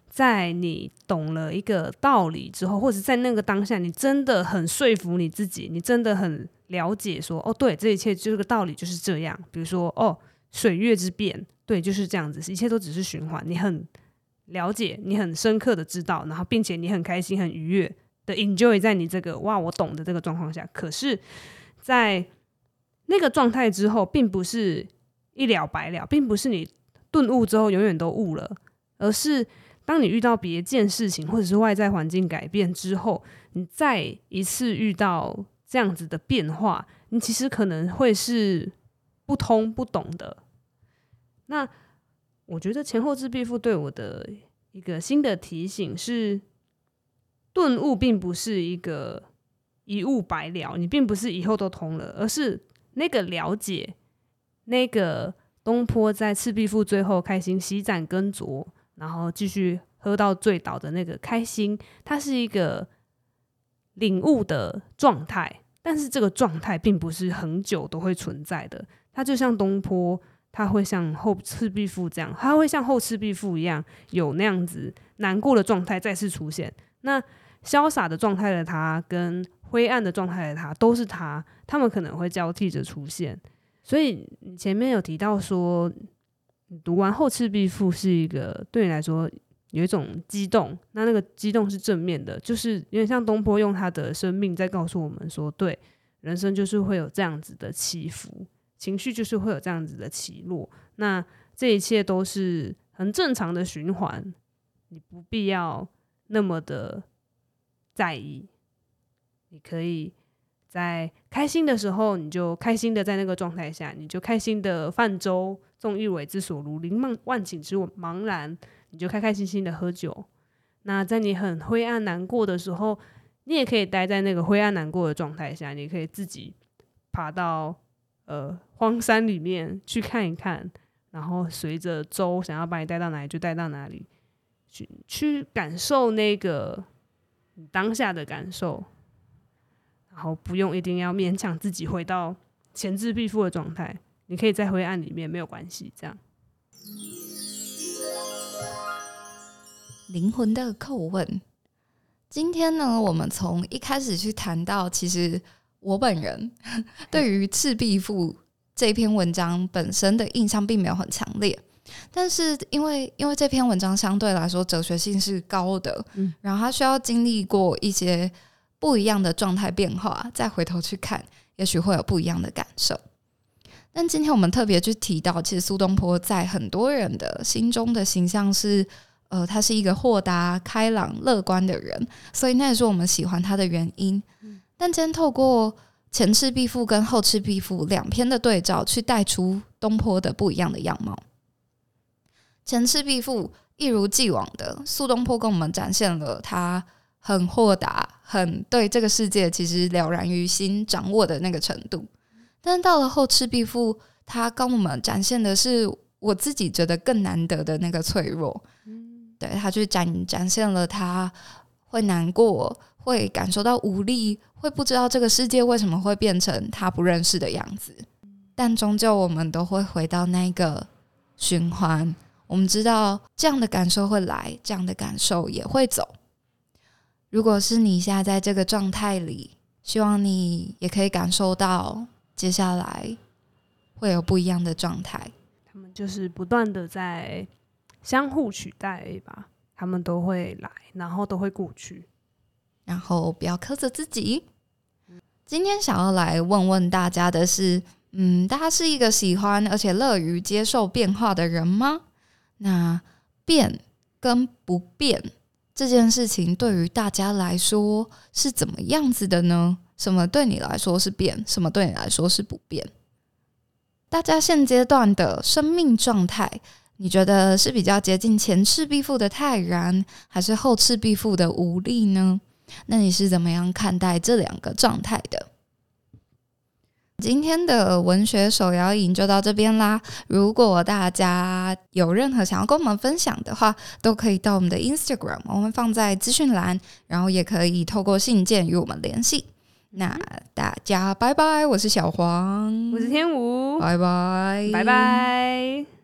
在你懂了一个道理之后，或者在那个当下，你真的很说服你自己，你真的很了解说，哦，对，这一切就是个道理就是这样。比如说，哦，水月之变，对，就是这样子，一切都只是循环，你很。了解，你很深刻的知道，然后并且你很开心、很愉悦的 enjoy 在你这个哇，我懂的这个状况下。可是，在那个状态之后，并不是一了百了，并不是你顿悟之后永远都悟了，而是当你遇到别件事情或者是外在环境改变之后，你再一次遇到这样子的变化，你其实可能会是不通不懂的。那。我觉得前后赤壁赋对我的一个新的提醒是，顿悟并不是一个一悟百了，你并不是以后都通了，而是那个了解，那个东坡在赤壁赋最后开心洗盏羹酌，然后继续喝到醉倒的那个开心，它是一个领悟的状态，但是这个状态并不是很久都会存在的。它就像东坡，它会像后赤壁赋这样，它会像后赤壁赋一样有那样子难过的状态再次出现。那潇洒的状态的他跟灰暗的状态的他都是他，他们可能会交替着出现。所以你前面有提到说，读完后赤壁赋是一个对你来说有一种激动，那那个激动是正面的，就是有点像东坡用他的生命在告诉我们说，对，人生就是会有这样子的起伏。情绪就是会有这样子的起落，那这一切都是很正常的循环，你不必要那么的在意。你可以在开心的时候，你就开心的在那个状态下，你就开心的泛舟，纵欲为之所如，凌万顷之茫然，你就开开心心的喝酒。那在你很灰暗难过的时候，你也可以待在那个灰暗难过的状态下，你可以自己爬到。呃，荒山里面去看一看，然后随着舟想要把你带到哪里就带到哪里，去去感受那个当下的感受，然后不用一定要勉强自己回到前置壁赋的状态，你可以在灰暗里面没有关系，这样。灵魂的叩问，今天呢，我们从一开始去谈到，其实。我本人 对于《赤壁赋》这篇文章本身的印象并没有很强烈，但是因为因为这篇文章相对来说哲学性是高的，嗯，然后它需要经历过一些不一样的状态变化，再回头去看，也许会有不一样的感受。但今天我们特别去提到，其实苏东坡在很多人的心中的形象是，呃，他是一个豁达、开朗、乐观的人，所以那也是我们喜欢他的原因。但今天透过前赤壁赋跟后赤壁赋两篇的对照，去带出东坡的不一样的样貌。前赤壁赋一如既往的苏东坡跟我们展现了他很豁达、很对这个世界其实了然于心、掌握的那个程度。但是到了后赤壁赋，他跟我们展现的是我自己觉得更难得的那个脆弱。对，他去展展现了他会难过。会感受到无力，会不知道这个世界为什么会变成他不认识的样子，但终究我们都会回到那个循环。我们知道这样的感受会来，这样的感受也会走。如果是你现在在这个状态里，希望你也可以感受到接下来会有不一样的状态。他们就是不断的在相互取代吧，他们都会来，然后都会过去。然后不要苛责自己。今天想要来问问大家的是，嗯，大家是一个喜欢而且乐于接受变化的人吗？那变跟不变这件事情，对于大家来说是怎么样子的呢？什么对你来说是变？什么对你来说是不变？大家现阶段的生命状态，你觉得是比较接近前赤壁赋的泰然，还是后赤壁赋的无力呢？那你是怎么样看待这两个状态的？今天的文学手摇饮就到这边啦。如果大家有任何想要跟我们分享的话，都可以到我们的 Instagram，我们放在资讯栏，然后也可以透过信件与我们联系。那大家拜拜，我是小黄，我是天舞，拜拜，拜拜。